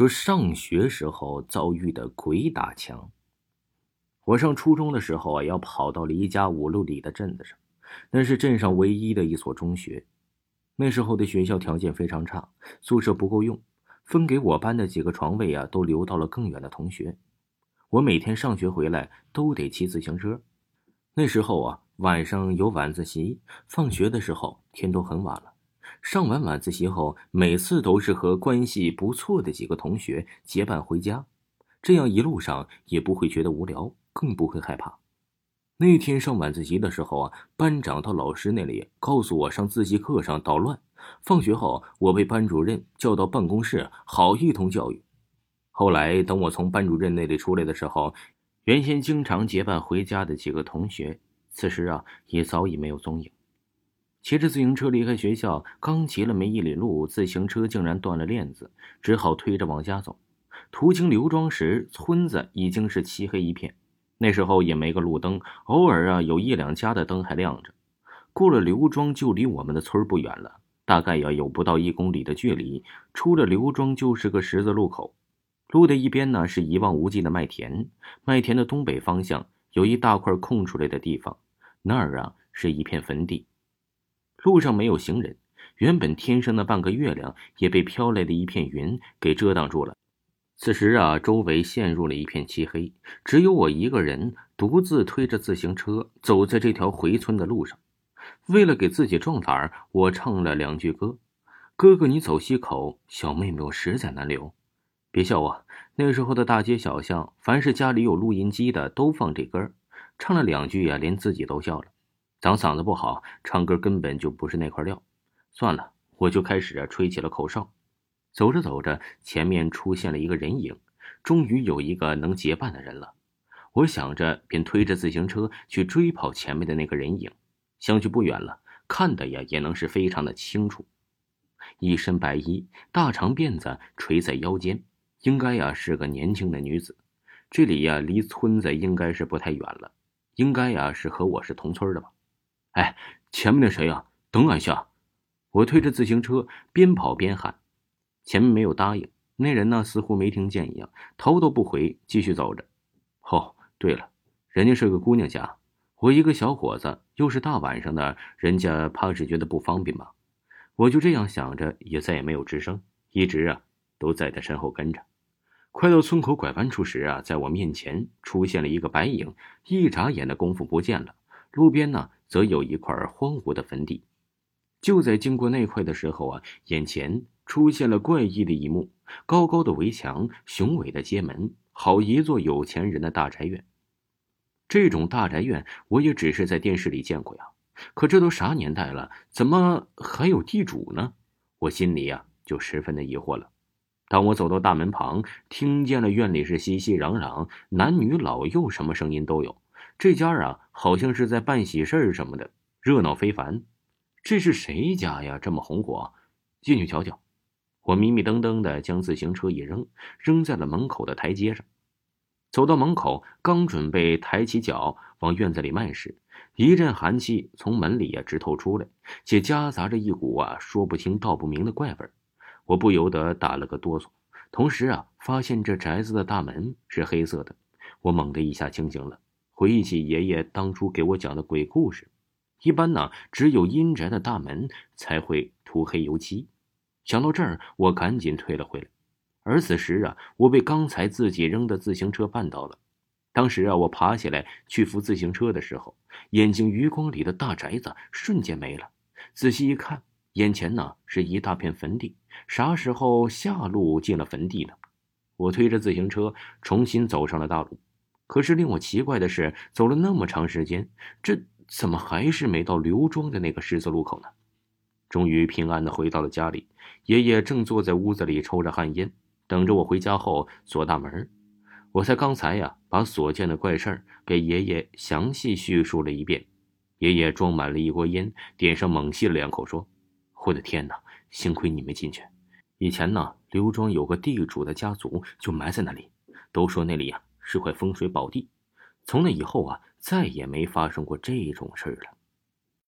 说上学时候遭遇的鬼打墙。我上初中的时候啊，要跑到离家五六里的镇子上，那是镇上唯一的一所中学。那时候的学校条件非常差，宿舍不够用，分给我班的几个床位啊，都留到了更远的同学。我每天上学回来都得骑自行车。那时候啊，晚上有晚自习，放学的时候天都很晚了。上完晚自习后，每次都是和关系不错的几个同学结伴回家，这样一路上也不会觉得无聊。更不会害怕。那天上晚自习的时候啊，班长到老师那里告诉我，上自习课上捣乱。放学后，我被班主任叫到办公室，好一通教育。后来，等我从班主任那里出来的时候，原先经常结伴回家的几个同学，此时啊，也早已没有踪影。骑着自行车离开学校，刚骑了没一里路，自行车竟然断了链子，只好推着往家走。途经刘庄时，村子已经是漆黑一片。那时候也没个路灯，偶尔啊有一两家的灯还亮着。过了刘庄就离我们的村不远了，大概要有不到一公里的距离。出了刘庄就是个十字路口，路的一边呢是一望无际的麦田，麦田的东北方向有一大块空出来的地方，那儿啊是一片坟地。路上没有行人，原本天上的半个月亮也被飘来的一片云给遮挡住了。此时啊，周围陷入了一片漆黑，只有我一个人独自推着自行车走在这条回村的路上。为了给自己壮胆儿，我唱了两句歌：“哥哥你走西口，小妹妹我实在难留。”别笑我，那时候的大街小巷，凡是家里有录音机的都放这歌。唱了两句呀，连自己都笑了。咱嗓子不好，唱歌根本就不是那块料。算了，我就开始吹起了口哨。走着走着，前面出现了一个人影，终于有一个能结伴的人了。我想着，便推着自行车去追跑前面的那个人影。相距不远了，看的呀也能是非常的清楚。一身白衣，大长辫子垂在腰间，应该呀是个年轻的女子。这里呀离村子应该是不太远了，应该呀是和我是同村的吧？哎，前面那谁呀？等俺下！我推着自行车边跑边喊。前面没有答应，那人呢似乎没听见一样，头都不回，继续走着。哦，对了，人家是个姑娘家，我一个小伙子，又是大晚上的，人家怕是觉得不方便吧？我就这样想着，也再也没有吱声，一直啊都在他身后跟着。快到村口拐弯处时啊，在我面前出现了一个白影，一眨眼的功夫不见了。路边呢，则有一块荒芜的坟地。就在经过那块的时候啊，眼前。出现了怪异的一幕：高高的围墙，雄伟的街门，好一座有钱人的大宅院。这种大宅院，我也只是在电视里见过呀。可这都啥年代了，怎么还有地主呢？我心里呀就十分的疑惑了。当我走到大门旁，听见了院里是熙熙攘攘，男女老幼什么声音都有。这家啊，好像是在办喜事儿什么的，热闹非凡。这是谁家呀？这么红火？进去瞧瞧。我迷迷瞪瞪的将自行车一扔，扔在了门口的台阶上。走到门口，刚准备抬起脚往院子里迈时，一阵寒气从门里啊直透出来，且夹杂着一股啊说不清道不明的怪味我不由得打了个哆嗦，同时啊发现这宅子的大门是黑色的。我猛地一下清醒了，回忆起爷爷当初给我讲的鬼故事，一般呢只有阴宅的大门才会涂黑油漆。想到这儿，我赶紧退了回来。而此时啊，我被刚才自己扔的自行车绊倒了。当时啊，我爬起来去扶自行车的时候，眼睛余光里的大宅子瞬间没了。仔细一看，眼前呢是一大片坟地。啥时候下路进了坟地呢？我推着自行车重新走上了大路。可是令我奇怪的是，走了那么长时间，这怎么还是没到刘庄的那个十字路口呢？终于平安的回到了家里，爷爷正坐在屋子里抽着旱烟，等着我回家后锁大门。我才刚才呀，把所见的怪事儿给爷爷详细叙述了一遍。爷爷装满了一锅烟，点上猛吸了两口，说：“我的天哪，幸亏你没进去。以前呢，刘庄有个地主的家族就埋在那里，都说那里呀是块风水宝地。从那以后啊，再也没发生过这种事儿了。”